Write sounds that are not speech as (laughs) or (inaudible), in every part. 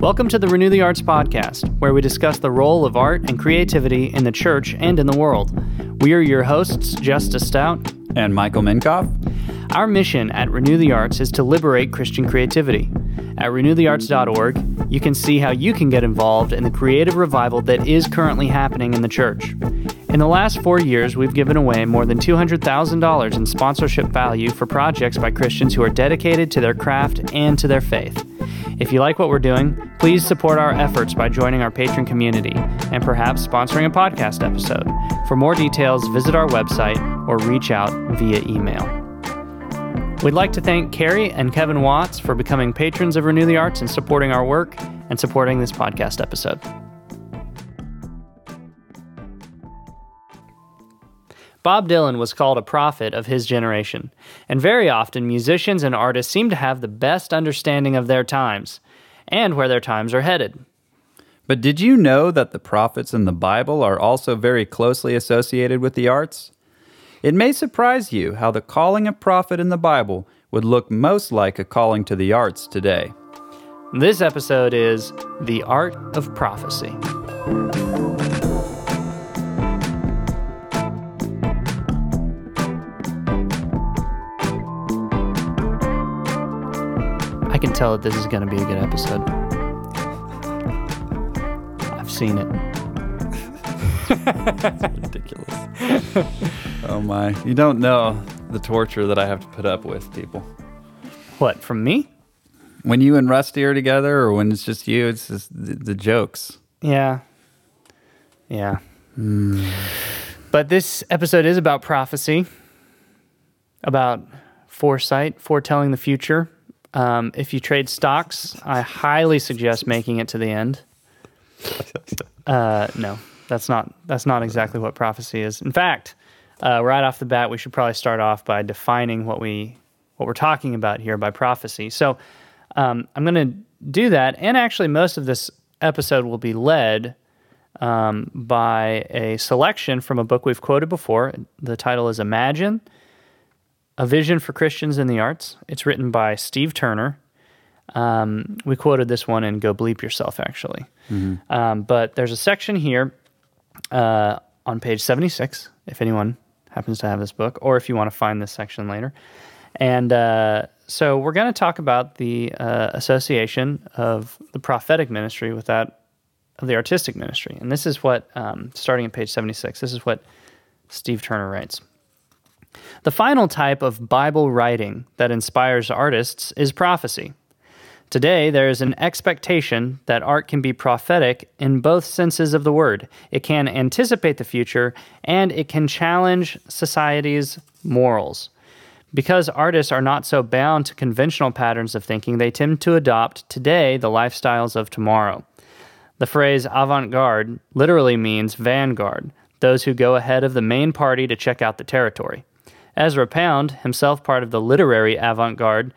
Welcome to the Renew the Arts podcast, where we discuss the role of art and creativity in the church and in the world. We are your hosts, Justice Stout and Michael Minkoff. Our mission at Renew the Arts is to liberate Christian creativity. At renewthearts.org, you can see how you can get involved in the creative revival that is currently happening in the church. In the last four years, we've given away more than $200,000 in sponsorship value for projects by Christians who are dedicated to their craft and to their faith. If you like what we're doing, please support our efforts by joining our patron community and perhaps sponsoring a podcast episode. For more details, visit our website or reach out via email. We'd like to thank Carrie and Kevin Watts for becoming patrons of Renew the Arts and supporting our work and supporting this podcast episode. Bob Dylan was called a prophet of his generation, and very often musicians and artists seem to have the best understanding of their times and where their times are headed. But did you know that the prophets in the Bible are also very closely associated with the arts? It may surprise you how the calling of prophet in the Bible would look most like a calling to the arts today. This episode is The Art of Prophecy. Tell that this is going to be a good episode. I've seen it. (laughs) That's ridiculous. (laughs) oh my. You don't know the torture that I have to put up with, people. What, from me? When you and Rusty are together or when it's just you, it's just the, the jokes. Yeah. Yeah. Mm. But this episode is about prophecy, about foresight, foretelling the future. Um, if you trade stocks, I highly suggest making it to the end. (laughs) Uh, no, that's not that's not exactly what prophecy is. In fact, uh, right off the bat, we should probably start off by defining what we what we're talking about here by prophecy. So, um, I'm going to do that, and actually, most of this episode will be led um, by a selection from a book we've quoted before. The title is Imagine a Vision for Christians in the Arts. It's written by Steve Turner. Um, we quoted this one in Go Bleep Yourself, actually. Mm-hmm. Um, but there's a section here uh, on page 76, if anyone happens to have this book, or if you want to find this section later. And uh, so we're going to talk about the uh, association of the prophetic ministry with that of the artistic ministry. And this is what, um, starting at page 76, this is what Steve Turner writes. The final type of Bible writing that inspires artists is prophecy. Today, there is an expectation that art can be prophetic in both senses of the word. It can anticipate the future and it can challenge society's morals. Because artists are not so bound to conventional patterns of thinking, they tend to adopt today the lifestyles of tomorrow. The phrase avant garde literally means vanguard, those who go ahead of the main party to check out the territory. Ezra Pound, himself part of the literary avant garde,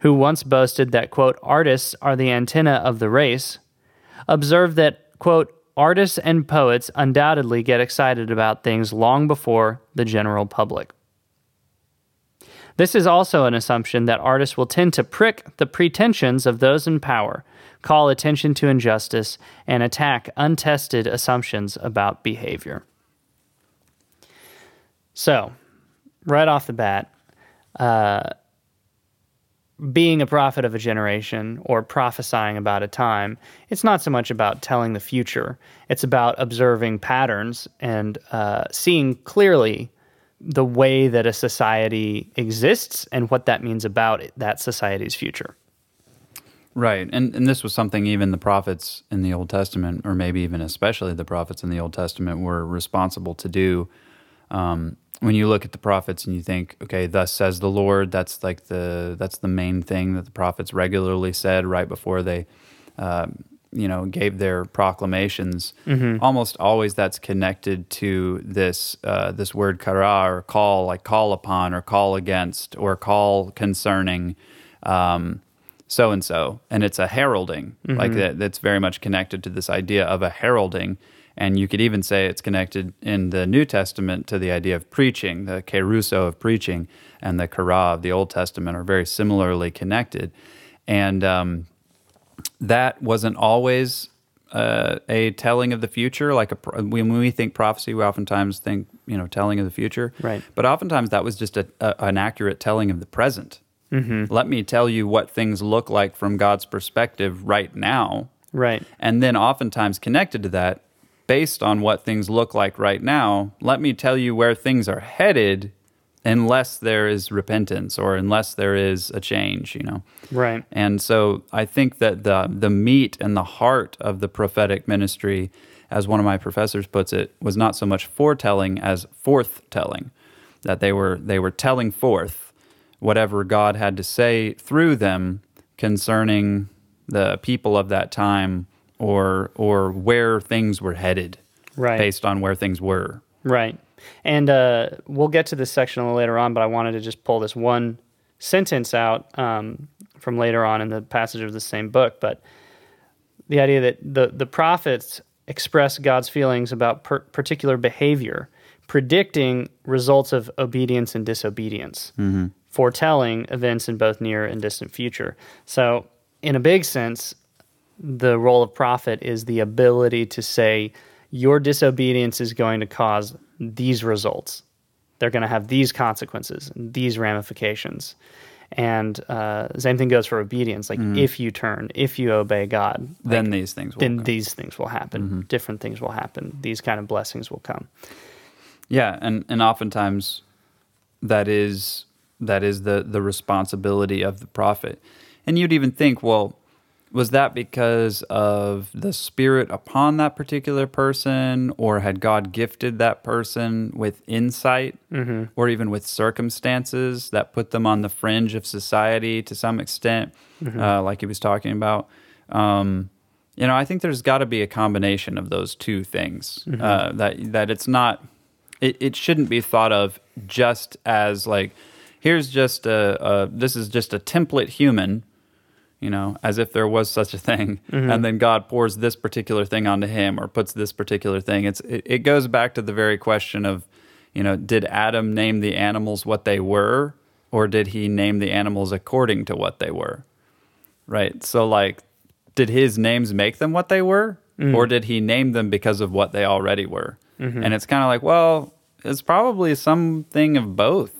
who once boasted that, quote, artists are the antenna of the race, observed that, quote, artists and poets undoubtedly get excited about things long before the general public. This is also an assumption that artists will tend to prick the pretensions of those in power, call attention to injustice, and attack untested assumptions about behavior. So, right off the bat, uh, being a prophet of a generation or prophesying about a time, it's not so much about telling the future. It's about observing patterns and uh, seeing clearly the way that a society exists and what that means about it, that society's future. Right. And, and this was something even the prophets in the Old Testament, or maybe even especially the prophets in the Old Testament, were responsible to do. Um, when you look at the prophets and you think, okay, thus says the Lord, that's like the that's the main thing that the prophets regularly said right before they, uh, you know, gave their proclamations. Mm-hmm. Almost always that's connected to this uh, this word kara or call, like call upon or call against or call concerning. Um, so and so, and it's a heralding, mm-hmm. like that. That's very much connected to this idea of a heralding and you could even say it's connected in the New Testament to the idea of preaching. The kerusso of preaching and the kara of the Old Testament are very similarly connected. And um, that wasn't always uh, a telling of the future. Like a, when we think prophecy, we oftentimes think you know telling of the future. Right. But oftentimes that was just a, a, an accurate telling of the present. Mm-hmm. Let me tell you what things look like from God's perspective right now, Right. and then oftentimes connected to that, based on what things look like right now. Let me tell you where things are headed, unless there is repentance or unless there is a change. You know. Right. And so I think that the the meat and the heart of the prophetic ministry, as one of my professors puts it, was not so much foretelling as forthtelling. That they were they were telling forth whatever God had to say through them concerning the people of that time or or where things were headed Right. based on where things were. Right. And uh, we'll get to this section a little later on, but I wanted to just pull this one sentence out um, from later on in the passage of the same book. But the idea that the, the prophets express God's feelings about per- particular behavior, predicting results of obedience and disobedience, foretelling events in both near and distant future. So, in a big sense, the role of prophet is the ability to say your disobedience is going to cause these results. They're going to have these consequences and these ramifications. And uh, same thing goes for obedience. Like if you turn if you obey god then these things will then come. these things will happen. Different things will happen. These kind of blessings will come. Yeah, and and oftentimes that is that is the the responsibility of the prophet. And you'd even think, well, was that because of the spirit upon that particular person or had God gifted that person with insight or even with circumstances that put them on the fringe of society to some extent uh, like he was talking about? Um, you know, I think there's got to be a combination of those two things. Uh, that that it's not, it, it shouldn't be thought of just as like, here's just a, a this is just a template human, you know, as if there was such a thing, mm-hmm. and then God pours this particular thing onto him or puts this particular thing. It's it, it goes back to the very question of, you know, did Adam name the animals what they were, or did he name the animals according to what they were? Right. So, like, did his names make them what they were, mm-hmm. or did he name them because of what they already were? Mm-hmm. And it's kind of like, well, it's probably something of both.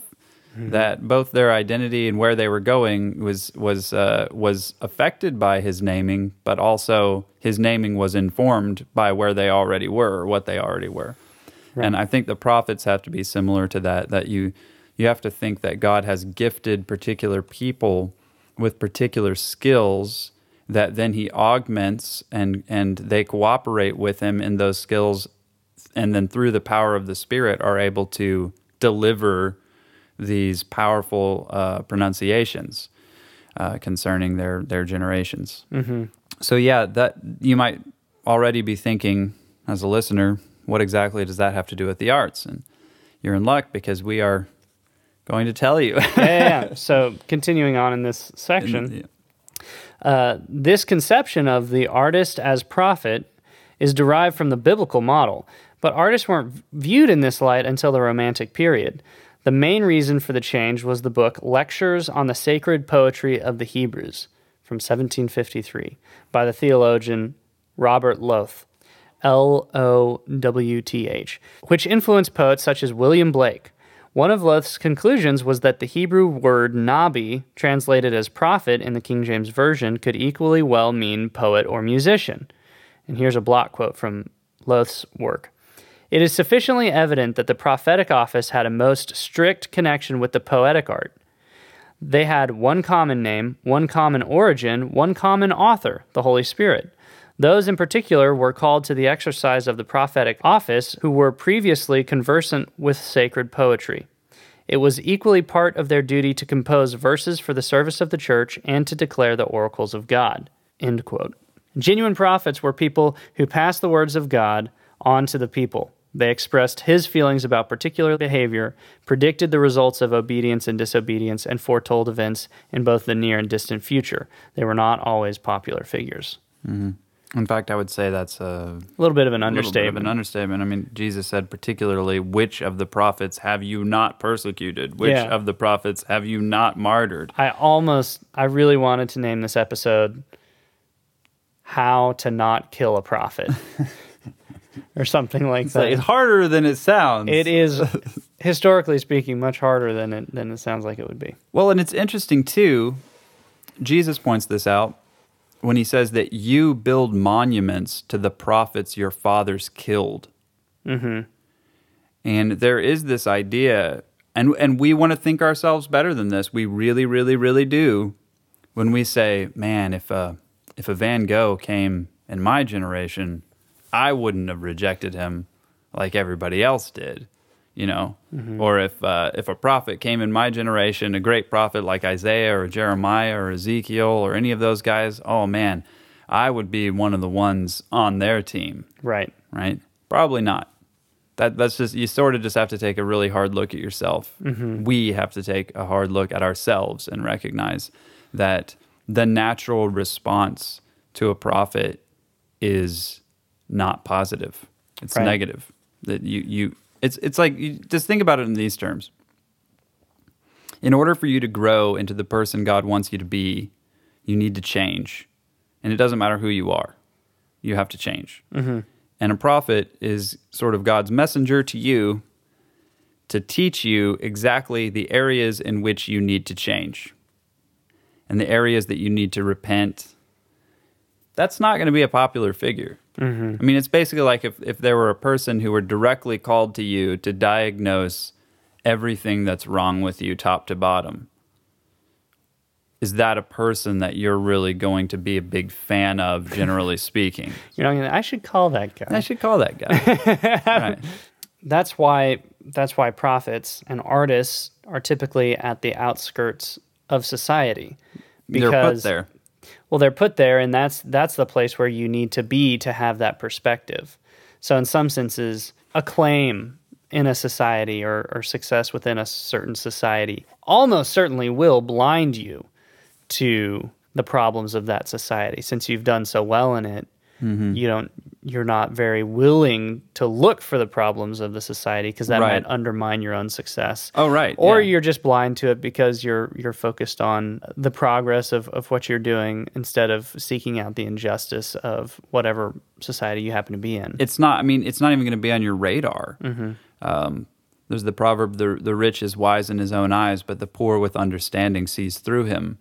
That both their identity and where they were going was was uh, was affected by his naming, but also his naming was informed by where they already were or what they already were. And I think the prophets have to be similar to that. That you you have to think that God has gifted particular people with particular skills that then he augments and and they cooperate with him in those skills and then through the power of the spirit are able to deliver these powerful uh, pronunciations uh, concerning their their generations mm-hmm. so yeah that you might already be thinking as a listener what exactly does that have to do with the arts and you're in luck because we are going to tell you (laughs) yeah, yeah, yeah. so continuing on in this section uh, this conception of the artist as prophet is derived from the biblical model, but artists weren't viewed in this light until the Romantic period. The main reason for the change was the book Lectures on the Sacred Poetry of the Hebrews from 1753 by the theologian Robert Lowth, L O W T H, which influenced poets such as William Blake. One of Lowth's conclusions was that the Hebrew word nabi, translated as prophet in the King James Version, could equally well mean poet or musician. And here's a block quote from Lowth's work. It is sufficiently evident that the prophetic office had a most strict connection with the poetic art. They had one common name, one common origin, one common author, the Holy Spirit. Those in particular were called to the exercise of the prophetic office who were previously conversant with sacred poetry. It was equally part of their duty to compose verses for the service of the church and to declare the oracles of God. Genuine prophets were people who passed the words of God on to the people. They expressed his feelings about particular behavior, predicted the results of obedience and disobedience, and foretold events in both the near and distant future. They were not always popular figures. Mm-hmm. in fact i would say that's a A little bit of an little bit of understatement. an understatement. I mean, Jesus said particularly, "Which of the prophets have you not persecuted? Which Yeah. of the prophets have you not martyred?" I almost, I really wanted to name this episode how to not kill a prophet (laughs) or something like So that. it's harder than it sounds. It is, (laughs) historically speaking, much harder than it than it sounds like it would be. Well, and it's interesting too. Jesus points this out when he says that you build monuments to the prophets your fathers killed. hmm And there is this idea, and and we want to think ourselves better than this. We really, really, really do. When we say, "Man, if a if a Van Gogh came in my generation, I wouldn't have rejected him like everybody else did," you know. Or if uh, if a prophet came in my generation, a great prophet like Isaiah or Jeremiah or Ezekiel or any of those guys, oh man, I would be one of the ones on their team Right. right? Probably not. That that's just you sort of just have to take a really hard look at yourself. We have to take a hard look at ourselves and recognize that the natural response to a prophet is not positive. It's Right. negative. That you you it's it's like you just think about it in these terms. In order for you to grow into the person God wants you to be, you need to change. And it doesn't matter who you are. You have to change. Mm-hmm. And a prophet is sort of God's messenger to you to teach you exactly the areas in which you need to change and the areas that you need to repent. That's not going to be a popular figure. Mm-hmm. I mean, it's basically like if, if there were a person who were directly called to you to diagnose everything that's wrong with you, top to bottom. Is that a person that you're really going to be a big fan of, (laughs) generally speaking? You know, I should call that guy. I should call that guy. (laughs) right. that's why that's why prophets and artists are typically at the outskirts of society because They're put there. Well they're put there and that's that's the place where you need to be to have that perspective so in some senses acclaim in a society or, or success within a certain society almost certainly will blind you to the problems of that society since you've done so well in it Mm-hmm. you don't you're not very willing to look for the problems of the society because that Right. might undermine your own success Oh, right. or yeah. you're just blind to it because you're you're focused on the progress of, of what you're doing instead of seeking out the injustice of whatever society you happen to be in. it's not. I mean, it's not even going to be on your radar. Mm-hmm. Um, there's the proverb: the the rich is wise in his own eyes, but the poor with understanding sees through him.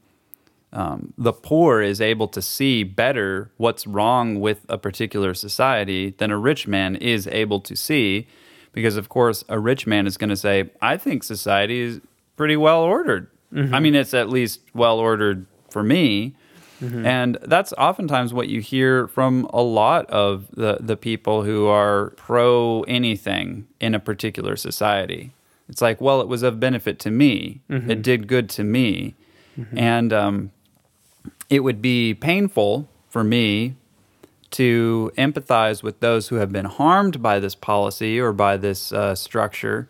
Um, the poor is able to see better what's wrong with a particular society than a rich man is able to see, because of course a rich man is going to say, "I think society is pretty well ordered. I mean, it's at least well ordered for me." And that's oftentimes what you hear from a lot of the, the people who are pro anything in a particular society. It's like, well, it was of benefit to me. It did good to me. And um, it would be painful for me to empathize with those who have been harmed by this policy or by this uh, structure.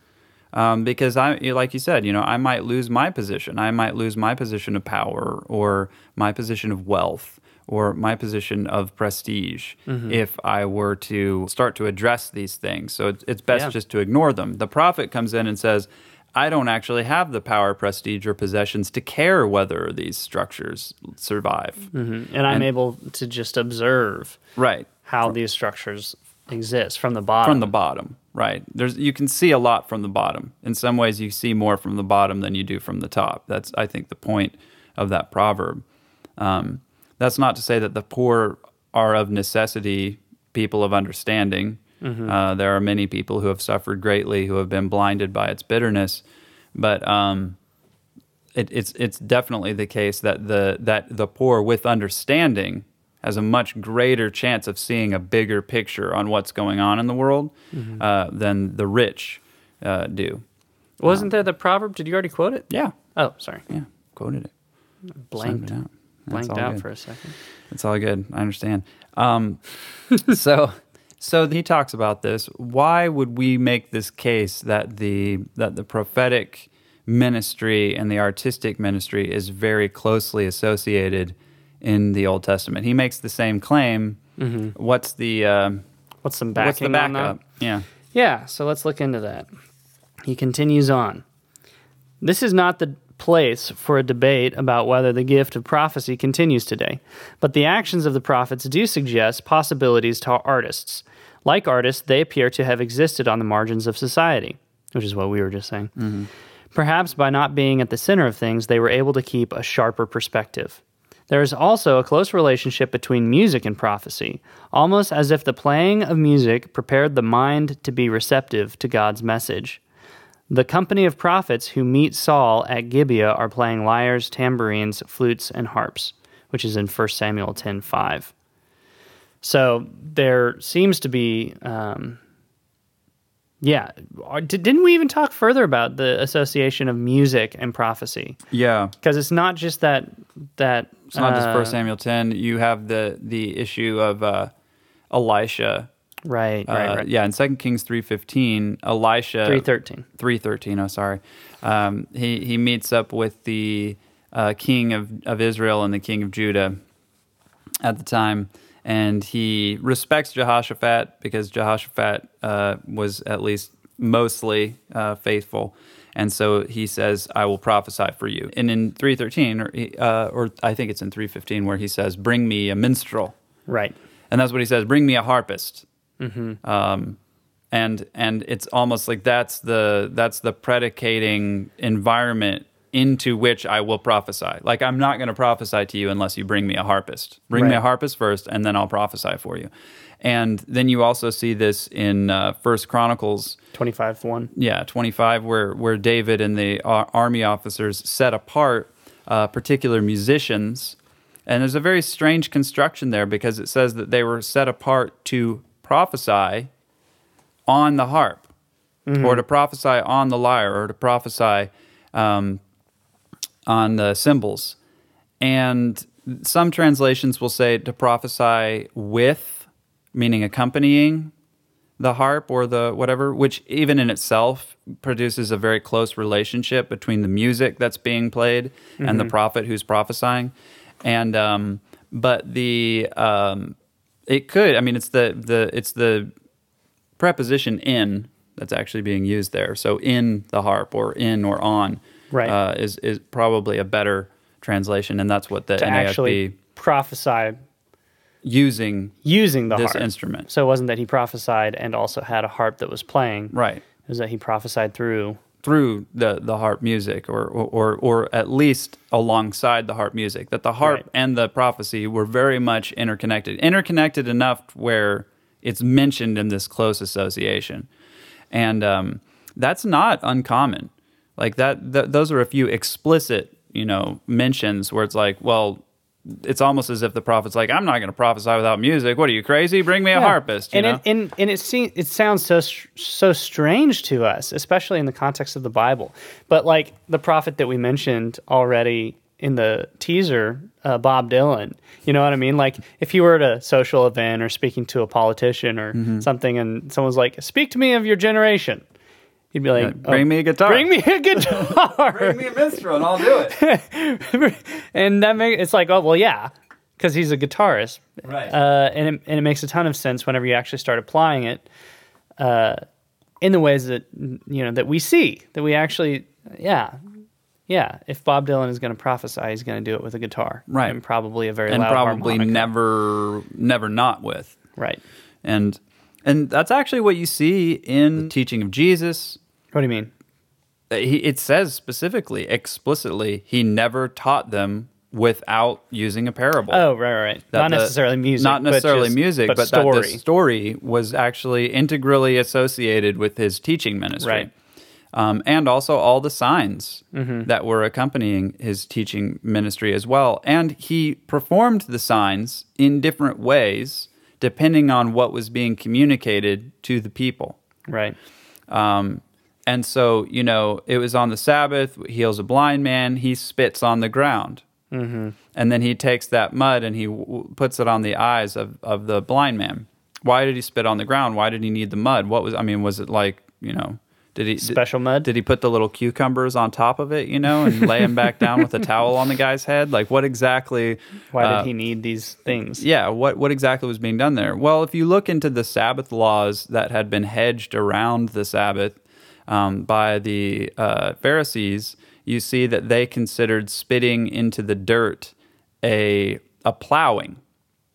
Um, because I, like you said, you know, I might lose my position. I might lose my position of power or my position of wealth or my position of prestige if I were to start to address these things. So it's, it's best Yeah. just to ignore them. The prophet comes in and says, I don't actually have the power, prestige, or possessions to care whether these structures survive. Mhm. And I'm able to just observe Right. how these structures exist from the bottom. From the bottom, right? There's you can see a lot from the bottom. In some ways, you see more from the bottom than you do from the top. That's I think the point of that proverb. Um, that's not to say that the poor are of necessity people of understanding. Uh, there are many people who have suffered greatly, who have been blinded by its bitterness, but um, it, it's it's definitely the case that the that the poor with understanding has a much greater chance of seeing a bigger picture on what's going on in the world uh, than the rich uh, do. Wasn't there the proverb? Did you already quote it? Yeah, Oh, sorry. yeah, quoted it. Blanked. Out. Blanked out good. for a second. It's all good. I understand. Um, (laughs) so, so he talks about this. Why would we make this case that the that the prophetic ministry and the artistic ministry is very closely associated in the Old Testament? He makes the same claim. What's the um, What's some what's backing the on that? backup? Yeah. Yeah, so let's look into that. He continues on. This is not the place for a debate about whether the gift of prophecy continues today, but the actions of the prophets do suggest possibilities to artists. Like artists, they appear to have existed on the margins of society, which is what we were just saying. Mm-hmm. Perhaps by not being at the center of things, they were able to keep a sharper perspective. There is also a close relationship between music and prophecy, almost as if the playing of music prepared the mind to be receptive to God's message. The company of prophets who meet Saul at Gibeah are playing lyres, tambourines, flutes, and harps, which is in 1 Samuel 10:5. So there seems to be, um, yeah. Didn't we even talk further about the association of music and prophecy? Yeah. Because it's not just that that It's not just uh, First Samuel 10. You have the the issue of uh, Elisha. right, Uh, right, right. Yeah, in Second Kings 3.15, Elisha... Three thirteen. 313 oh sorry um, he, he meets up with the uh, king of, of israel and the king of judah at the time and he respects jehoshaphat because jehoshaphat uh, was at least mostly uh, faithful. And so he says i will prophesy for you. And in 313 or, uh, or i think it's in 315 where he says bring me a minstrel. Right. and that's what he says bring me a harpist. Um, and and it's almost like that's the that's the predicating environment into which I will prophesy. Like I'm not going to prophesy to you unless you bring me a harpist. Bring me a harpist first, and then I'll prophesy for you. And then you also see this in uh, First Chronicles Twenty five one. yeah, 25, where, where David and the ar- army officers set apart uh, particular musicians. And there's a very strange construction there because it says that they were set apart to prophesy on the harp, or to prophesy on the lyre, or to prophesy um, on the cymbals. And some translations will say to prophesy with, meaning accompanying the harp or the whatever, which even in itself produces a very close relationship between the music that's being played and the prophet who's prophesying. And um, but the um, it could, I mean, it's the the it's the preposition in that's actually being used there. So in the harp or in or on Right. uh, is is probably a better translation, and that's what the To NASB actually prophesy using using the this harp. instrument. So it wasn't that he prophesied and also had a harp that was playing. Right. It was that he prophesied through. through the, the harp music or, or, or at least alongside the harp music that the harp Right. and the prophecy were very much interconnected interconnected enough where it's mentioned in this close association and um, that's not uncommon like that th- those are a few explicit you know mentions where it's like well it's almost as if the prophet's like i'm not going to prophesy without music what are you crazy bring me a harpist you and know it, and and it seems it sounds so so strange to us, especially in the context of the Bible. But like the prophet that we mentioned already in the teaser, uh, Bob Dylan. You know what I mean? Like if you were at a social event or speaking to a politician or Mm-hmm. something, and someone's like, "Speak to me of your generation," you'd be like, bring "Oh, me a guitar Bring me a (laughs) guitar." Bring me a minstrel and i'll do it (laughs) and that make it's like, oh well, yeah, because he's a guitarist, Right. Uh, and it, and it makes a ton of sense whenever you actually start applying it, uh, in the ways that you know that we see that we actually, yeah, yeah. If Bob Dylan is going to prophesy, he's going to do it with a guitar, Right. and probably a very and probably harmonica. never never not with right. and and that's actually what you see in the teaching of jesus What do you mean? he, it says specifically explicitly he never taught them without using a parable Oh, right, right, right. That Not the- necessarily music, not but necessarily just- music but but, story. that the story was actually integrally associated with his teaching ministry Right. um, and also all the signs Mm-hmm. that were accompanying his teaching ministry as well. And he performed the signs in different ways depending on what was being communicated to the people. right. Um, and so, you know, it was on the Sabbath, heals a blind man, he spits on the ground. Mm-hmm. And then he takes that mud and he w- puts it on the eyes of, of the blind man. Why did he spit on the ground? Why did he need the mud? What was, I mean, was it like, you know, did he Special mud? Did he put the little cucumbers on top of it, you know, and lay him back down with a towel on the guy's head? Like, what exactly? Why uh, did he need these things? yeah, what what exactly was being done there? Well, if you look into the Sabbath laws that had been hedged around the Sabbath um, by the uh, Pharisees, you see that they considered spitting into the dirt a a plowing,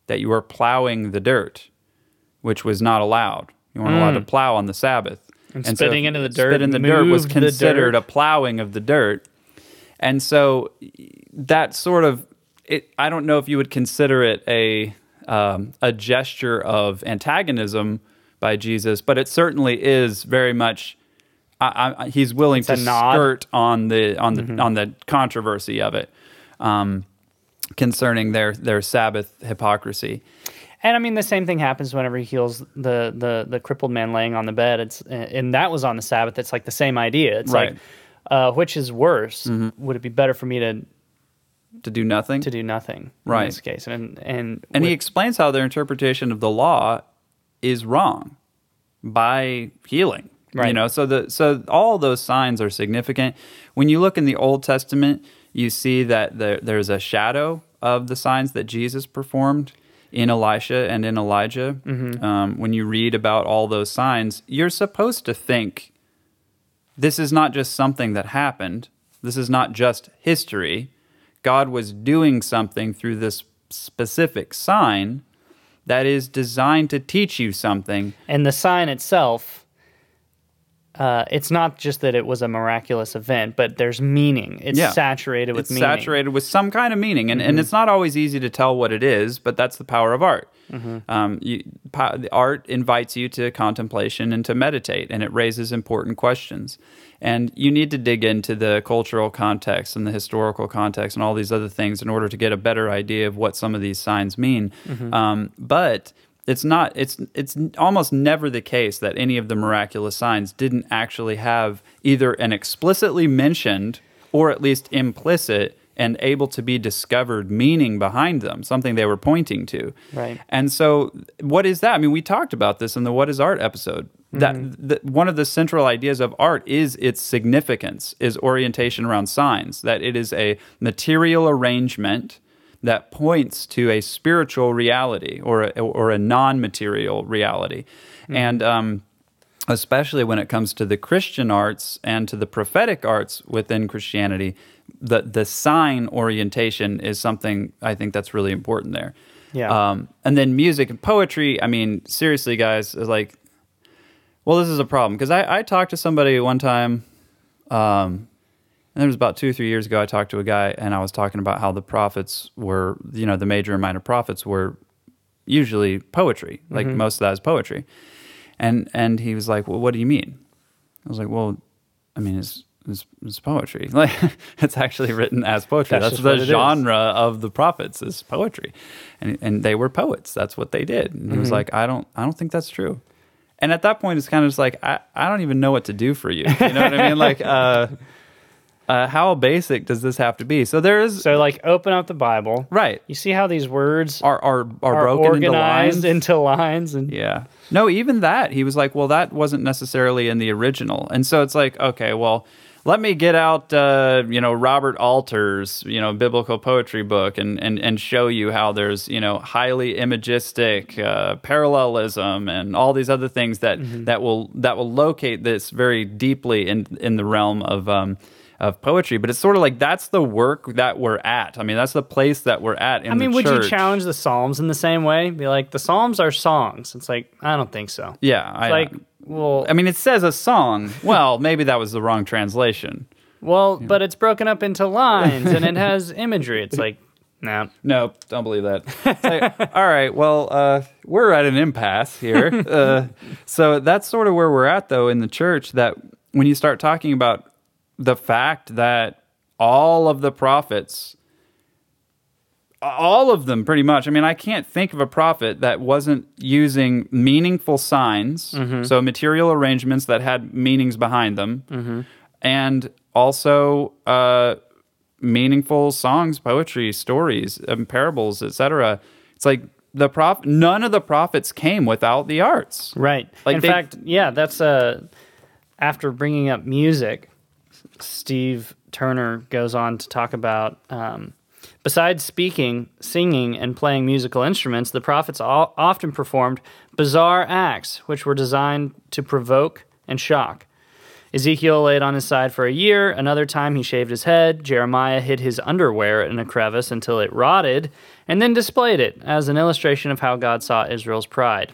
that you were plowing the dirt, which was not allowed. You weren't allowed to plow on the Sabbath. And so spitting into the dirt spit in the dirt was considered dirt. a plowing of the dirt. And so that sort of it I don't know if you would consider it a um, a gesture of antagonism by Jesus, but it certainly is very much I, I, he's willing It's to. Mm-hmm. skirt on the on the on the controversy of it um, concerning their their Sabbath hypocrisy. And I mean, the same thing happens whenever he heals the the the crippled man laying on the bed. It's and that was on the Sabbath. It's like the same idea. It's Right. like, uh, which is worse? Would it be better for me to To do nothing, to do nothing Right. in this case? And and and he explains how their interpretation of the law is wrong by healing. Right. You know, so the so all those signs are significant. When you look in the Old Testament, you see that there, there's a shadow of the signs that Jesus performed in Elisha and in Elijah. Um, when you read about all those signs, you're supposed to think this is not just something that happened. This is not just history. God was doing something through this specific sign that is designed to teach you something. and the sign itself. Uh, it's not just that it was a miraculous event, but there's meaning. It's Yeah. saturated with it's meaning. Mm-hmm. saturated with some kind of meaning, and, and it's not always easy to tell what it is, but that's the power of art. Mm-hmm. Um, you, po- the art invites you to contemplation and to meditate, and it raises important questions. And you need to dig into the cultural context and the historical context and all these other things in order to get a better idea of what some of these signs mean. Mm-hmm. Um, but it's not it's it's almost never the case that any of the miraculous signs didn't actually have either an explicitly mentioned or at least implicit and able to be discovered meaning behind them something they were pointing to. Right. and so what is that? I mean we talked about this in the what is art episode. That, mm-hmm. that one of the central ideas of art is its significance is orientation around signs that it is a material arrangement that points to a spiritual reality or a, or a non-material reality and um, especially when it comes to the Christian arts and to the prophetic arts within Christianity, the the sign orientation is something I think that's really important there. Yeah. Um, and then music and poetry. I mean, seriously, guys, is like, well, this is a problem because I, I talked to somebody one time. Um, and it was about two or three years ago. I talked to a guy, and I was talking about how the prophets were, you know, the major and minor prophets were usually poetry. Like most of that is poetry. And and he was like, "Well, what do you mean?" I was like, "Well, I mean, it's it's, it's poetry. (laughs) Like it's actually written as poetry. That's That's, the it is. genre of the prophets is poetry, and and they were poets. That's what they did." And he was like, "I don't I don't think that's true." And at that point, it's kind of just like I, I don't even know what to do for you. You know what I mean? Like, uh, uh, how basic does this have to be? So there is So, like, open up the Bible. right You see how these words are are are, are broken into lines. organized into lines, and Yeah. No, even that. He was like, well, that wasn't necessarily in the original. And so it's like, okay, well, let me get out, uh, you know, Robert Alter's, you know, biblical poetry book and, and, and show you how there's, you know, highly imagistic uh, parallelism and all these other things that, that will that will locate this very deeply in in the realm of um, of poetry. But it's sort of like that's the work that we're at. I mean, that's the place that we're at in I mean, would church. you challenge the Psalms in the same way? Be like, the Psalms are songs. It's like, I don't think so. Yeah, I, like, well, I mean, it says a song. Well, maybe that was the wrong translation. well, but it's broken up into lines and it has imagery. It's like, (laughs) no. No, don't believe that. Like, all right, well, uh, we're at an impasse here. (laughs) Uh, so that's sort of where we're at, though, in the church. That when you start talking about the fact that all of the prophets, all of them pretty much, I mean, I can't think of a prophet that wasn't using meaningful signs, so material arrangements that had meanings behind them, and also, uh, meaningful songs, poetry, stories, um, parables, etc. It's like the prof none of the prophets came without the arts. Right. Like in they- fact, yeah, that's uh, after bringing up music, Steve Turner goes on to talk about um, besides speaking, singing, and playing musical instruments, the prophets often performed bizarre acts which were designed to provoke and shock. Ezekiel laid on his side for a year. Another time he shaved his head. Jeremiah hid his underwear in a crevice until it rotted and then displayed it as an illustration of how God saw Israel's pride.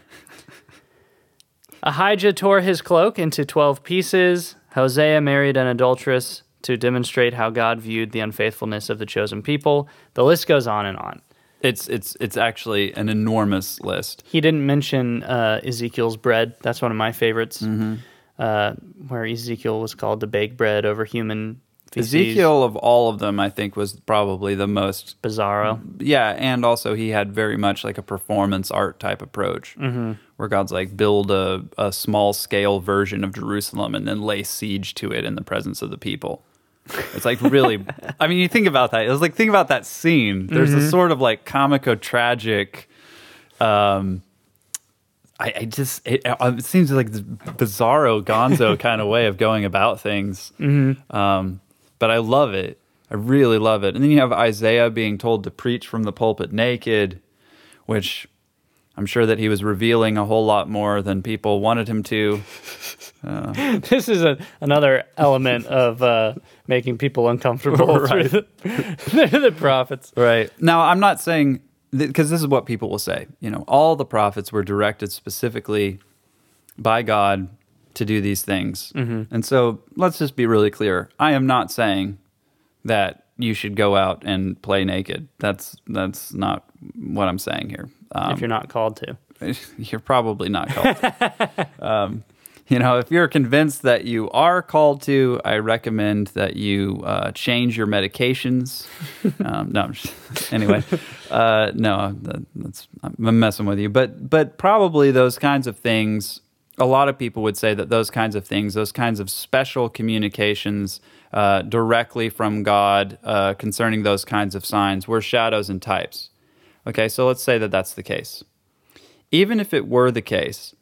(laughs) Ahijah tore his cloak into 12 pieces. Hosea married an adulteress to demonstrate how God viewed the unfaithfulness of the chosen people. The list goes on and on. It's it's it's actually an enormous list. He didn't mention uh, Ezekiel's bread. That's one of my favorites, uh, where Ezekiel was called to bake bread over human feces. Ezekiel of all of them, I think, was probably the most Bizarro. yeah, and also he had very much like a performance art type approach, mm-hmm. Where God's like build a, a small scale version of Jerusalem and then lay siege to it in the presence of the people. It's like really, (laughs) I mean, you think about that. It was like think about that scene. There's a sort of like comico tragic. Um, I, I just it, it seems like this bizarro Gonzo (laughs) kind of way of going about things. Um, but I love it. I really love it. And then you have Isaiah being told to preach from the pulpit naked, which I'm sure that he was revealing a whole lot more than people wanted him to. (laughs) this is a, another element of uh, making people uncomfortable (laughs) Right. through, the, through the prophets. Right. Now, I'm not saying, because this is what people will say. You know, all the prophets were directed specifically by God to do these things. And so let's just be really clear. I am not saying that you should go out and play naked. That's that's not what I'm saying here. Um, if you're not called to. (laughs) you're probably not called. to. (laughs) um, you know, if you're convinced that you are called to, I recommend that you uh, change your medications. (laughs) um, no, just- anyway, uh, no, that, that's I'm messing with you. But but probably those kinds of things. A lot of people would say that those kinds of things, those kinds of special communications uh, directly from God uh, concerning those kinds of signs, were shadows and types. Okay, so let's say that that's the case even if it were the case,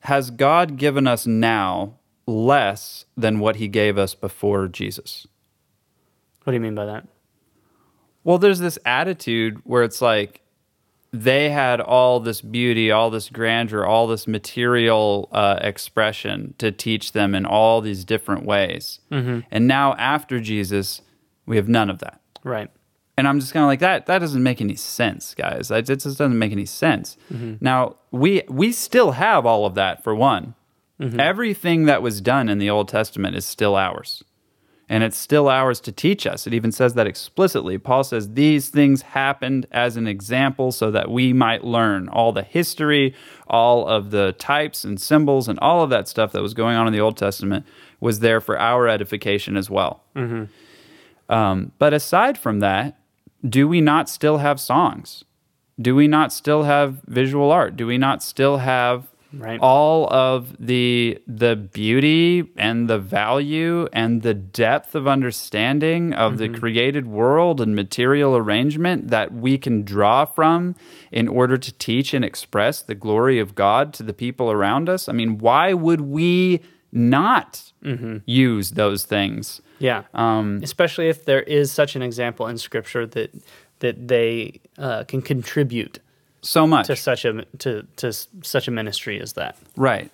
has God given us now less than what he gave us before Jesus? What do you mean by that? Well, there's this attitude where it's like they had all this beauty, all this grandeur, all this material uh, expression to teach them in all these different ways. And now, after Jesus, we have none of that. Right. And I'm just kind of like that. That doesn't make any sense, guys. It just doesn't make any sense. Mm-hmm. Now we we still have all of that for one. Mm-hmm. Everything that was done in the Old Testament is still ours, and it's still ours to teach us. It even says that explicitly. Paul says these things happened as an example, so that we might learn all the history, all of the types and symbols, and all of that stuff that was going on in the Old Testament was there for our edification as well. Mm-hmm. Um, but aside from that, do we not still have songs? Do we not still have visual art? Do we not still have Right. all of the the beauty and the value and the depth of understanding of the mm-hmm. created world and material arrangement that we can draw from in order to teach and express the glory of God to the people around us? I mean, why would we not mm-hmm. use those things? Yeah. Um, Especially if there is such an example in Scripture that that they uh, can contribute so much. to such a to to such a ministry as that. Right.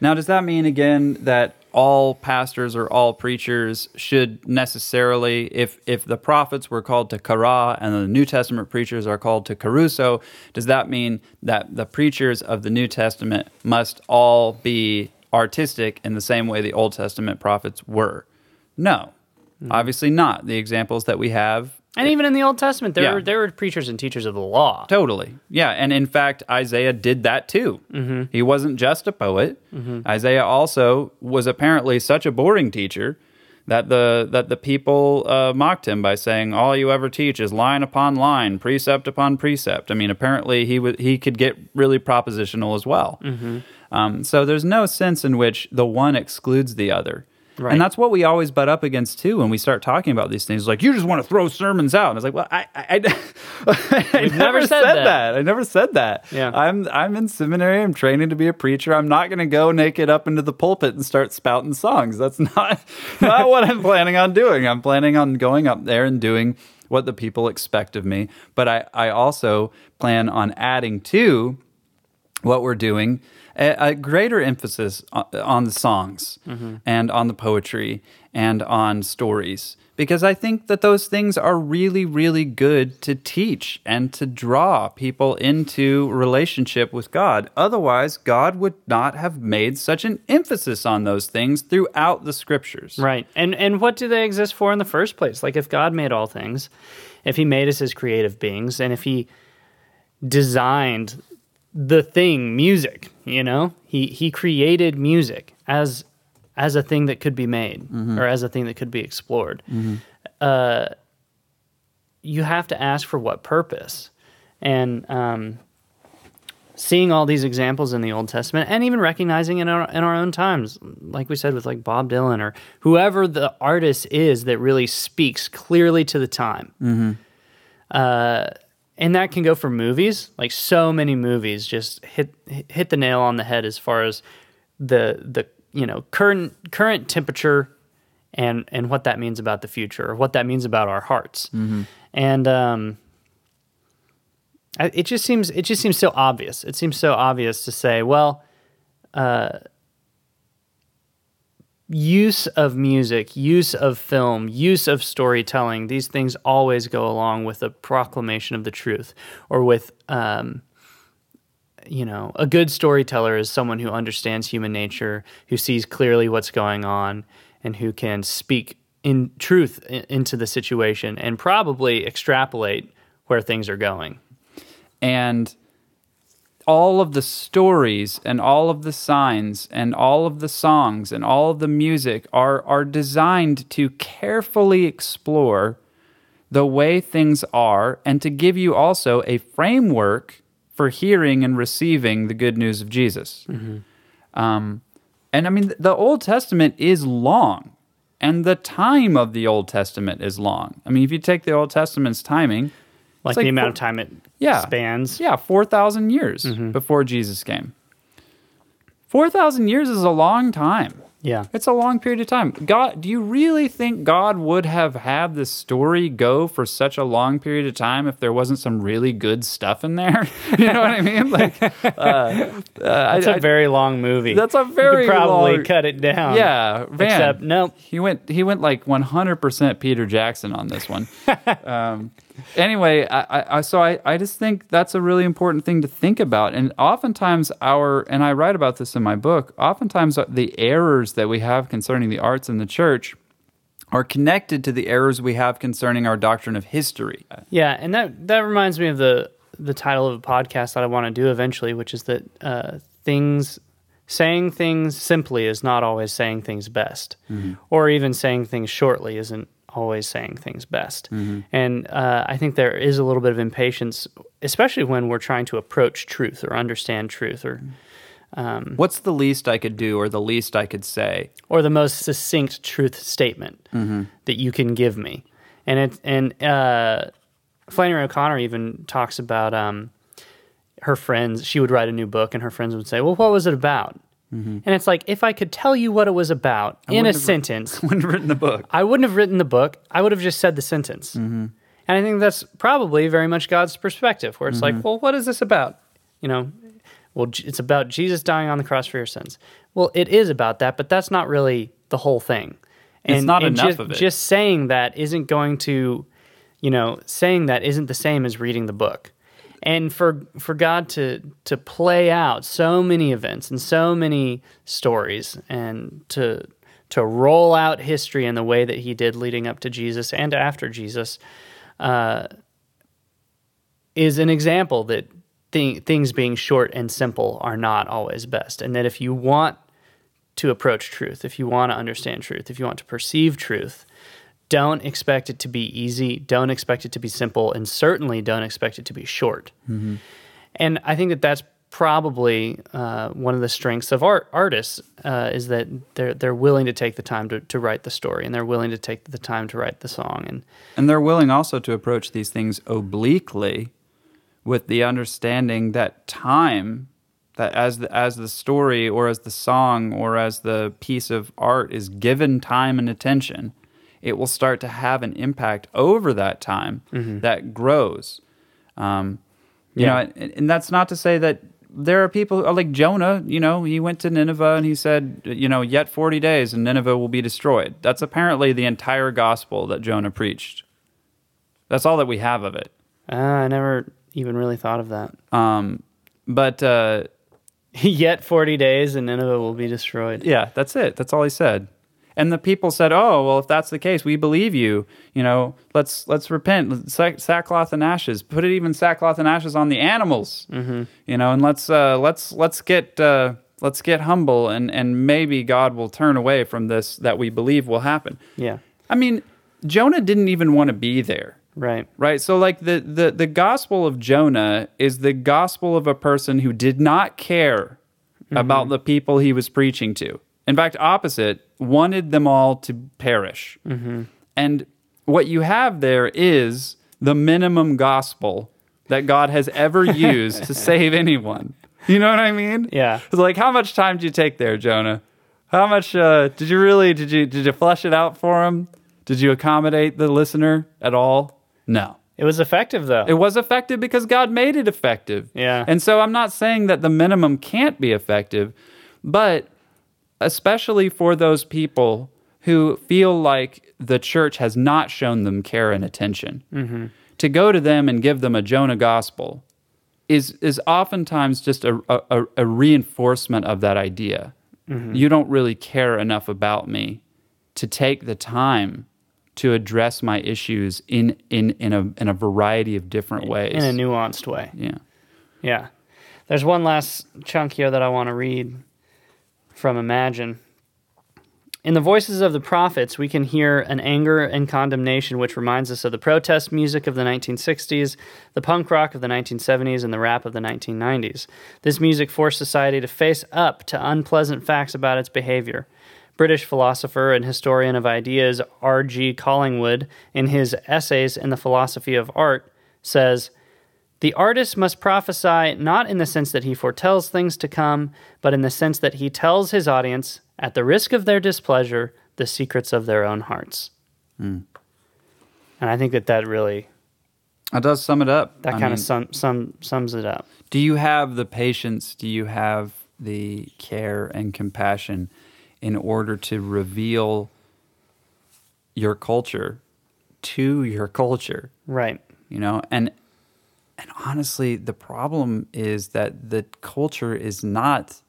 Now, does that mean again that all pastors or all preachers should necessarily, if if the prophets were called to kara and the New Testament preachers are called to kerusso, does that mean that the preachers of the New Testament must all be artistic in the same way the Old Testament prophets were? No, obviously not. The examples that we have And even in the Old Testament, there Yeah. were there were preachers and teachers of the law. Totally. Yeah. And in fact, Isaiah did that too. Mm-hmm. He wasn't just a poet. Isaiah also was apparently such a boring teacher that the that the people uh, mocked him by saying, "All you ever teach is line upon line, precept upon precept." I mean, apparently he w- he could get really propositional as well. Um, so there's no sense in which the one excludes the other. Right. And that's what we always butt up against too when we start talking about these things. Like, you just want to throw sermons out. And I was like, well, I, I, I, I (laughs) We've never said that. I never said that. Yeah. I'm I'm in seminary. I'm training to be a preacher. I'm not going to go naked up into the pulpit and start spouting songs. That's (laughs) not not what I'm planning on doing. I'm planning on going up there and doing what the people expect of me. But I I also plan on adding to what we're doing a, a greater emphasis on, on the songs mm-hmm. and on the poetry and on stories because I think that those things are really, really good to teach and to draw people into relationship with God. Otherwise, God would not have made such an emphasis on those things throughout the scriptures. Right. And and what do they exist for in the first place? Like if God made all things, if he made us as creative beings, and if he designed the thing, music, you know? He he created music as as a thing that could be made or as a thing that could be explored. Uh you have to ask for what purpose. And um seeing all these examples in the Old Testament and even recognizing it in our, in our own times, like we said with like Bob Dylan or whoever the artist is that really speaks clearly to the time. Uh, and that can go for movies, like so many movies just hit hit the nail on the head as far as the the you know current current temperature and and what that means about the future or what that means about our hearts. And um, I- it just seems it just seems so obvious. It seems so obvious to say, well, uh, use of music, use of film, use of storytelling. These things always go along with a proclamation of the truth, or with, um, you know, a good storyteller is someone who understands human nature, who sees clearly what's going on, and who can speak in truth into the situation and probably extrapolate where things are going. and all of the stories and all of the signs and all of the songs and all of the music are are designed to carefully explore the way things are and to give you also a framework for hearing and receiving the good news of Jesus. Um, and I mean, the Old Testament is long, and the time of the Old Testament is long. I mean, if you take the Old Testament's timing, Like, it's the amount four- of time it Yeah. spans. yeah, 4,000 years before Jesus came. 4,000 years is a long time. Yeah. It's a long period of time. God, do you really think God would have had this story go for such a long period of time if there wasn't some really good stuff in there? (laughs) you know what I mean? Like, (laughs) uh, uh, That's I- a very long movie. That's a very probably long- cut it down. yeah, man. Except no. He went. He went like 100% Peter Jackson on this one. (laughs) um, anyway, I, I, so I, I just think that's a really important thing to think about. And oftentimes our and I write about this in my book. Oftentimes the errors that we have concerning the arts in the church are connected to the errors we have concerning our doctrine of history. Yeah, and that that reminds me of the the title of a podcast that I want to do eventually, which is that uh, things saying things simply is not always saying things best, or even saying things shortly isn't always saying things best. And uh, I think there is a little bit of impatience, especially when we're trying to approach truth or understand truth or What's the least I could do, or the least I could say? or the most succinct truth statement that you can give me. And it and uh, Flannery O'Connor even talks about um, her friends. She would write a new book, and her friends would say, "Well, what was it about?" Mm-hmm. And it's like if I could tell you what it was about in a sentence, I (laughs) wouldn't have- written the book. I wouldn't have written the book. I would have just said the sentence. Mm-hmm. And I think that's probably very much God's perspective, where it's like, mm-hmm. well, what is this about? You know, well, it's about Jesus dying on the cross for your sins. Well, it is about that, but that's not really the whole thing. It's not enough just, of it. Just saying that isn't going to, you know, saying that isn't the same as reading the book. And for for God to to play out so many events and so many stories and to to roll out history in the way that he did leading up to Jesus and after Jesus uh, is an example that th- things being short and simple are not always best. And that if you want to approach truth, if you want to understand truth, if you want to perceive truth, don't expect it to be easy, don't expect it to be simple, and certainly don't expect it to be short. And I think that that's probably uh, one of the strengths of art artists uh, is that they're they're willing to take the time to, to write the story and they're willing to take the time to write the song. And And they're willing also to approach these things obliquely with the understanding that time that as the, as the story or as the song or as the piece of art is given time and attention, it will start to have an impact over that time that grows. Um, you Yeah. know, and, and that's not to say that there are people like Jonah, you know, he went to Nineveh and he said, you know, yet 40 days and Nineveh will be destroyed. That's apparently the entire gospel that Jonah preached. That's all that we have of it. Uh, I never even really thought of that. Um, but uh, (laughs) Yet 40 days and Nineveh will be destroyed. yeah, that's it. That's all he said. And the people said, "Oh, well, if that's the case, we believe you. You know, let's let's repent. Sack, sackcloth and ashes. Put it even sackcloth and ashes on the animals. Mm-hmm. You know, and let's uh, let's let's get uh, let's get humble, and and maybe God will turn away from this that we believe will happen. Yeah. I mean, Jonah didn't even want to be there. Right. Right. So like the, the the gospel of Jonah is the gospel of a person who did not care about the people he was preaching to. In fact, opposite, wanted them all to perish. And what you have there is the minimum gospel that God has ever (laughs) used to save anyone. You know what I mean? Yeah. It's like how much time did you take there, Jonah? How much uh, did you really did you did you flesh it out for him? Did you accommodate the listener at all? No. It was effective though. It was effective because God made it effective. Yeah. And so I'm not saying that the minimum can't be effective, but especially for those people who feel like the church has not shown them care and attention, mm-hmm. to go to them and give them a Jonah gospel is is oftentimes just a, a, a reinforcement of that idea. Mm-hmm. You don't really care enough about me to take the time to address my issues in in in a in a variety of different ways. in a nuanced way. yeah. Yeah. There's one last chunk here that I want to read from Imagine. In the voices of the prophets, we can hear an anger and condemnation which reminds us of the protest music of the 1960s, the punk rock of the 1970s, and the rap of the 1990s. This music forced society to face up to unpleasant facts about its behavior. British philosopher and historian of ideas R.G. Collingwood, in his Essays in the Philosophy of Art, says, the artist must prophesy not in the sense that he foretells things to come, but in the sense that he tells his audience, at the risk of their displeasure, the secrets of their own hearts. Hmm. And I think that that really That does sum it up. that I kind mean, of sum, sum, sums it up. do you have the patience? Do you have the care and compassion in order to reveal your culture to your culture? Right. you know and and honestly the problem is that the culture is not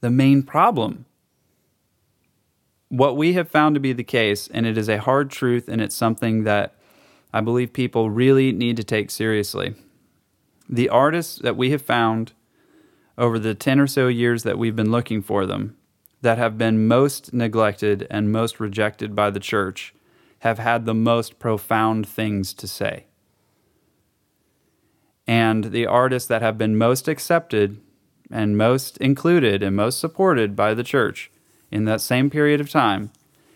the main problem what we have found to be the case and it is a hard truth and it's something that i believe people really need to take seriously the artists that we have found over the 10 or so years that we've been looking for them that have been most neglected and most rejected by the church have had the most profound things to say. And the artists that have been most accepted and most included and most supported by the church in that same period of time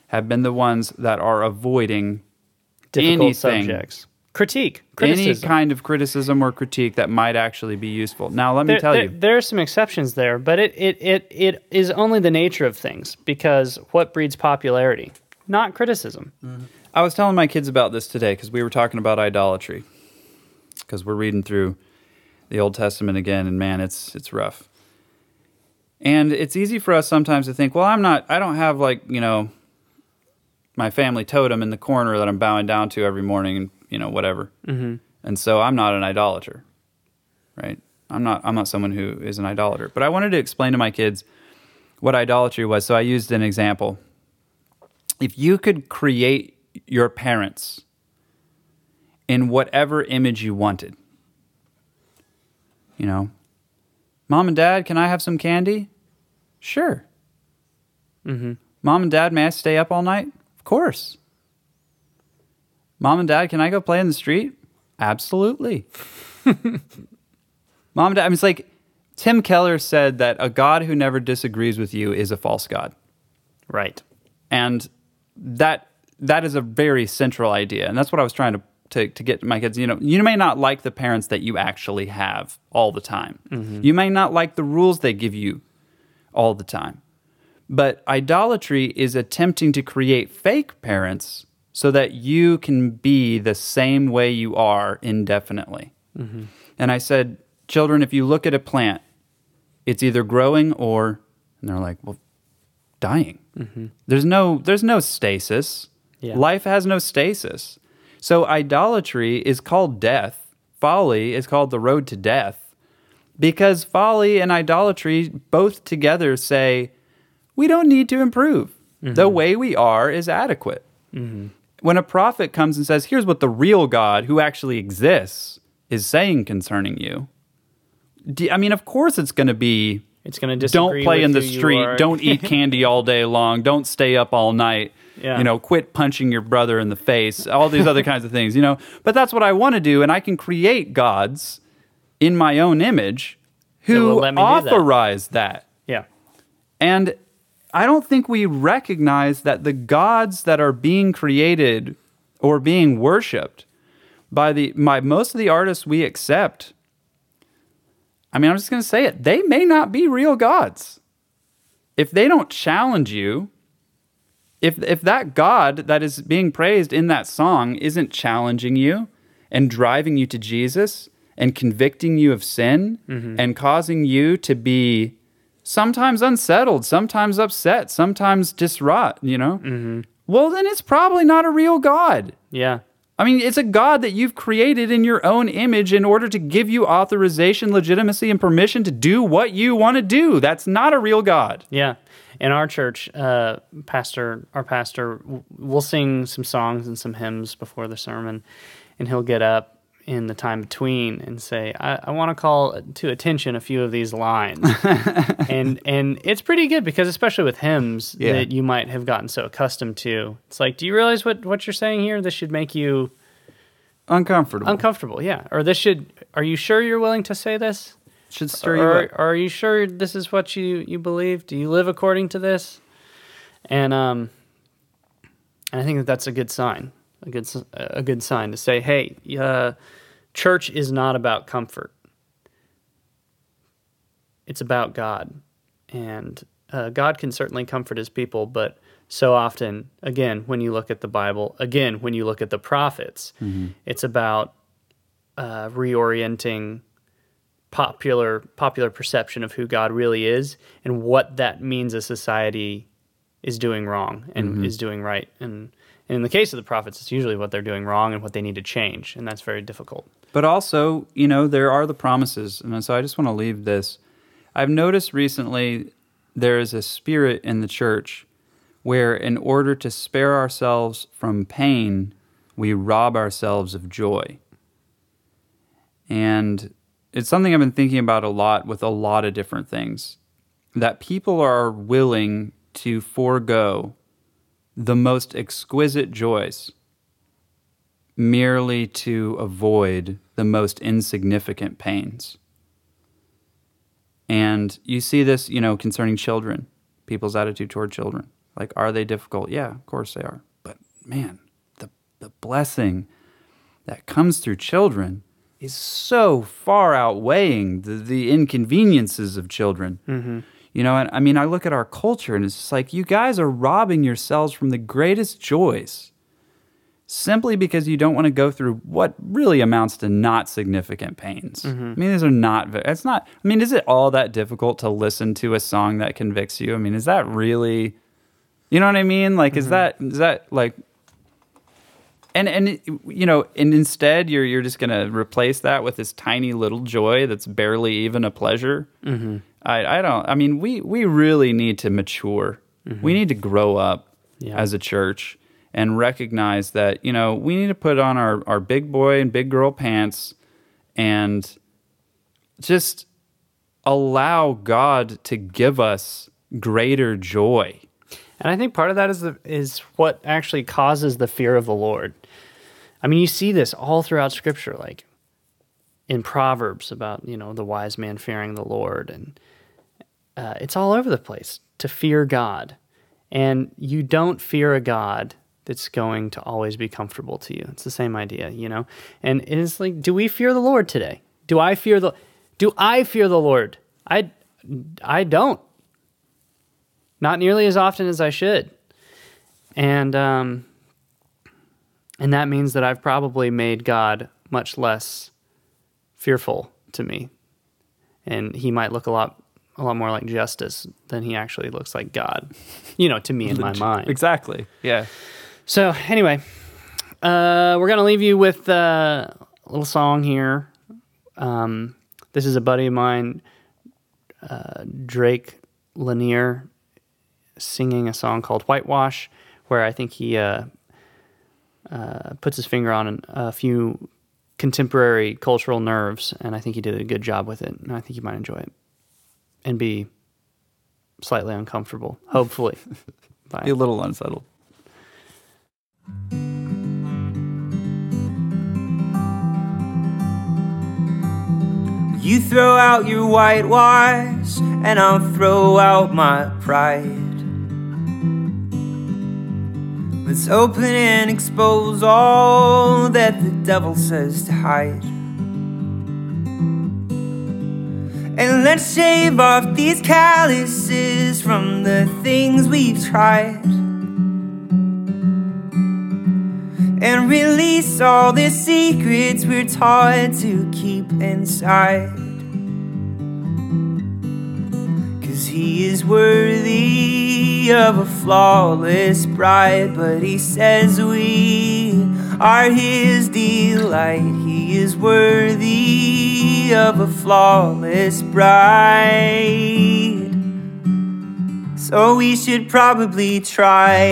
have been the ones that are avoiding Difficult anything, subjects. Critique. any kind of criticism or critique that might actually be useful. Now, let me there, tell there- you. there are some exceptions there, but it, it, it, it is only the nature of things because what breeds popularity? Not criticism. Mm-hmm. I was telling my kids about this today because we were talking about idolatry. Because we're reading through the Old Testament again, and man, it's it's rough. And it's easy for us sometimes to think, well, I'm not, I don't have like you know, my family totem in the corner that I'm bowing down to every morning, and you know, whatever. Mm-hmm. And so I'm not an idolater, right? I'm not. I'm not someone who is an idolater. But I wanted to explain to my kids what idolatry was. So I used an example. If you could create your parents in whatever image you wanted. You know, mom and dad, can I have some candy? Sure. Mm-hmm. Mom and dad, may I stay up all night? Of course. Mom and dad, can I go play in the street? Absolutely. (laughs) Mom and dad, I mean, it's like Tim Keller said that a God who never disagrees with you is a false God Right. and that that is a very central idea and that's what i was trying to to, to get my kids you know you may not like the parents that you actually have all the time mm-hmm. you may not like the rules they give you all the time but idolatry is attempting to create fake parents so that you can be the same way you are indefinitely mm-hmm. and i said children, if you look at a plant, it's either growing or, and they're like, well, dying. Mm-hmm. There's no there's no stasis. Yeah. Life has no stasis. So idolatry is called death. Folly is called the road to death. Because folly and idolatry both together say we don't need to improve. The way we are is adequate. When a prophet comes and says, "Here's what the real God who actually exists is saying concerning you." I mean, of course it's going to be It's going to don't play in the street don't eat candy all day long don't stay up all night Yeah. you know quit punching your brother in the face all these other kinds of things you know but that's what i want to do and i can create gods in my own image who me that. authorize that yeah. and I don't think we recognize that the gods that are being created or being worshipped by the by most of the artists we accept. I mean, I'm just going to say it. They may not be real gods. If they don't challenge you, if if that god that is being praised in that song isn't challenging you and driving you to Jesus and convicting you of sin mm-hmm. and causing you to be sometimes unsettled, sometimes upset, sometimes distraught, you know? Mm-hmm. Well, then it's probably not a real god. Yeah. I mean, it's a God that you've created in your own image in order to give you authorization, legitimacy, and permission to do what you want to do. That's not a real God. Yeah. In our church, uh, pastor, our pastor, we'll sing some songs and some hymns before the sermon, and he'll get up in the time between and say, "I, I want to call to attention a few of these lines," (laughs) and and it's pretty good because especially with hymns Yeah. that you might have gotten so accustomed to, it's like, do you realize what what you're saying here? This should make you Uncomfortable. uncomfortable, yeah. Or this should. Are you sure you're willing to say this? Should stir you Or, up. are you sure this is what you, you believe? Do you live according to this? And um, I think that that's a good sign, a good a good sign to say, hey, uh, church is not about comfort. It's about God, and uh, God can certainly comfort His people, but so often, again, when you look at the Bible, again, when you look at the prophets, it's about uh, reorienting popular popular perception of who God really is and what that means a society is doing wrong and mm-hmm. is doing right. And, and in the case of the prophets, it's usually what they're doing wrong and what they need to change, and that's very difficult. But also, you know, there are the promises. And so I just want to leave this. I've noticed recently there is a spirit in the church where, in order to spare ourselves from pain, we rob ourselves of joy. And it's something I've been thinking about a lot with a lot of different things. That people are willing to forego the most exquisite joys merely to avoid the most insignificant pains. And you see this, you know, concerning children, people's attitude toward children. Like, are they difficult? Yeah, of course they are. But man, the, the blessing that comes through children is so far outweighing the, the inconveniences of children. Mm-hmm. You know, and I mean, I look at our culture and it's just like, you guys are robbing yourselves from the greatest joys simply because you don't want to go through what really amounts to not significant pains. Mm-hmm. I mean, these are not, it's not, I mean, is it all that difficult to listen to a song that convicts you? I mean, is that really, you know what I mean? Like, is mm-hmm. that, is that like, and, and, you know, and instead you're, you're just going to replace that with this tiny little joy that's barely even a pleasure. Mm-hmm. I, I don't, I mean, we, we really need to mature. We need to grow up Yeah. as a church and recognize that you know we need to put on our, our big boy and big girl pants and just allow god to give us greater joy And I think part of that is the, is what actually causes the fear of the Lord. I mean, you see this all throughout Scripture, like in Proverbs about you know the wise man fearing the Lord, and uh, it's all over the place to fear God. And you don't fear a God that's going to always be comfortable to you. It's the same idea, you know. And it is like, do we fear the Lord today? Do I fear the? Do I fear the Lord? I, I don't not nearly as often as I should. And um, and that means that I've probably made God much less fearful to me and he might look a lot a lot more like justice than he actually looks like God. You know, to me in my (laughs) mind. Exactly. Yeah. So anyway, uh, we're gonna leave you with uh, a little song here. Um, this is a buddy of mine, uh, Drake Lanier, singing a song called "Whitewash," where I think he uh, uh, puts his finger on a few contemporary cultural nerves, and I think he did a good job with it. And I think you might enjoy it and be slightly uncomfortable, hopefully. (laughs) be a little unsettled. You throw out your whitewash, and I'll throw out my pride. Let's open and expose all that the devil says to hide. And let's shave off these calluses from the things we've tried. And release all the secrets we're taught to keep inside. Cause he is worthy of a flawless bride, but he says we are his delight. He is worthy of a flawless bride. So we should probably try.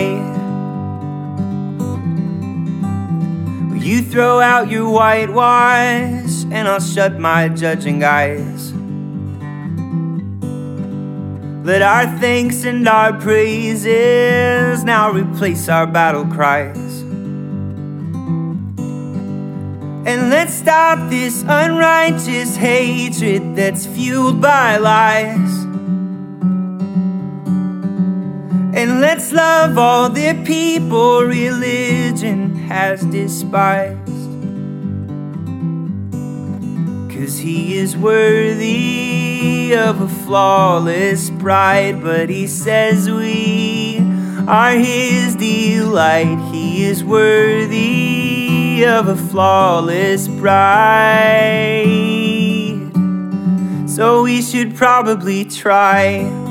You throw out your whitewash, and I'll shut my judging eyes. Let our thanks and our praises now replace our battle cries. And let's stop this unrighteous hatred that's fueled by lies. And let's love all the people religion has despised. Cause he is worthy of a flawless bride, but he says we are his delight. He is worthy of a flawless bride. So we should probably try.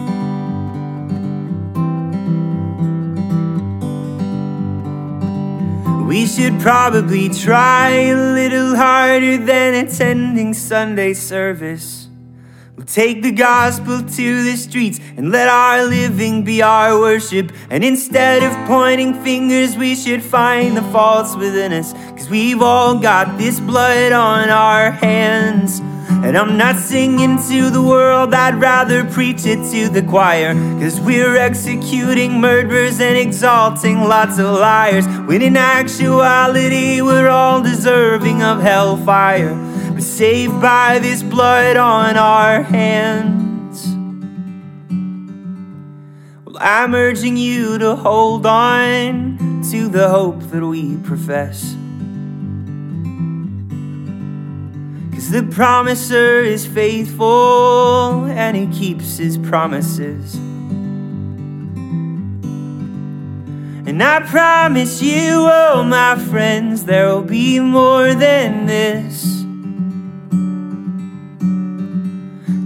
We should probably try a little harder than attending Sunday service. We'll take the gospel to the streets and let our living be our worship. And instead of pointing fingers, we should find the faults within us. Cause we've all got this blood on our hands. And I'm not singing to the world, I'd rather preach it to the choir. Cause we're executing murderers and exalting lots of liars. When in actuality, we're all deserving of hellfire. But saved by this blood on our hands. Well, I'm urging you to hold on to the hope that we profess. Cause the promiser is faithful and he keeps his promises. And I promise you, oh my friends, there will be more than this.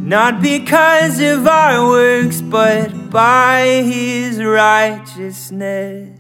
Not because of our works, but by his righteousness.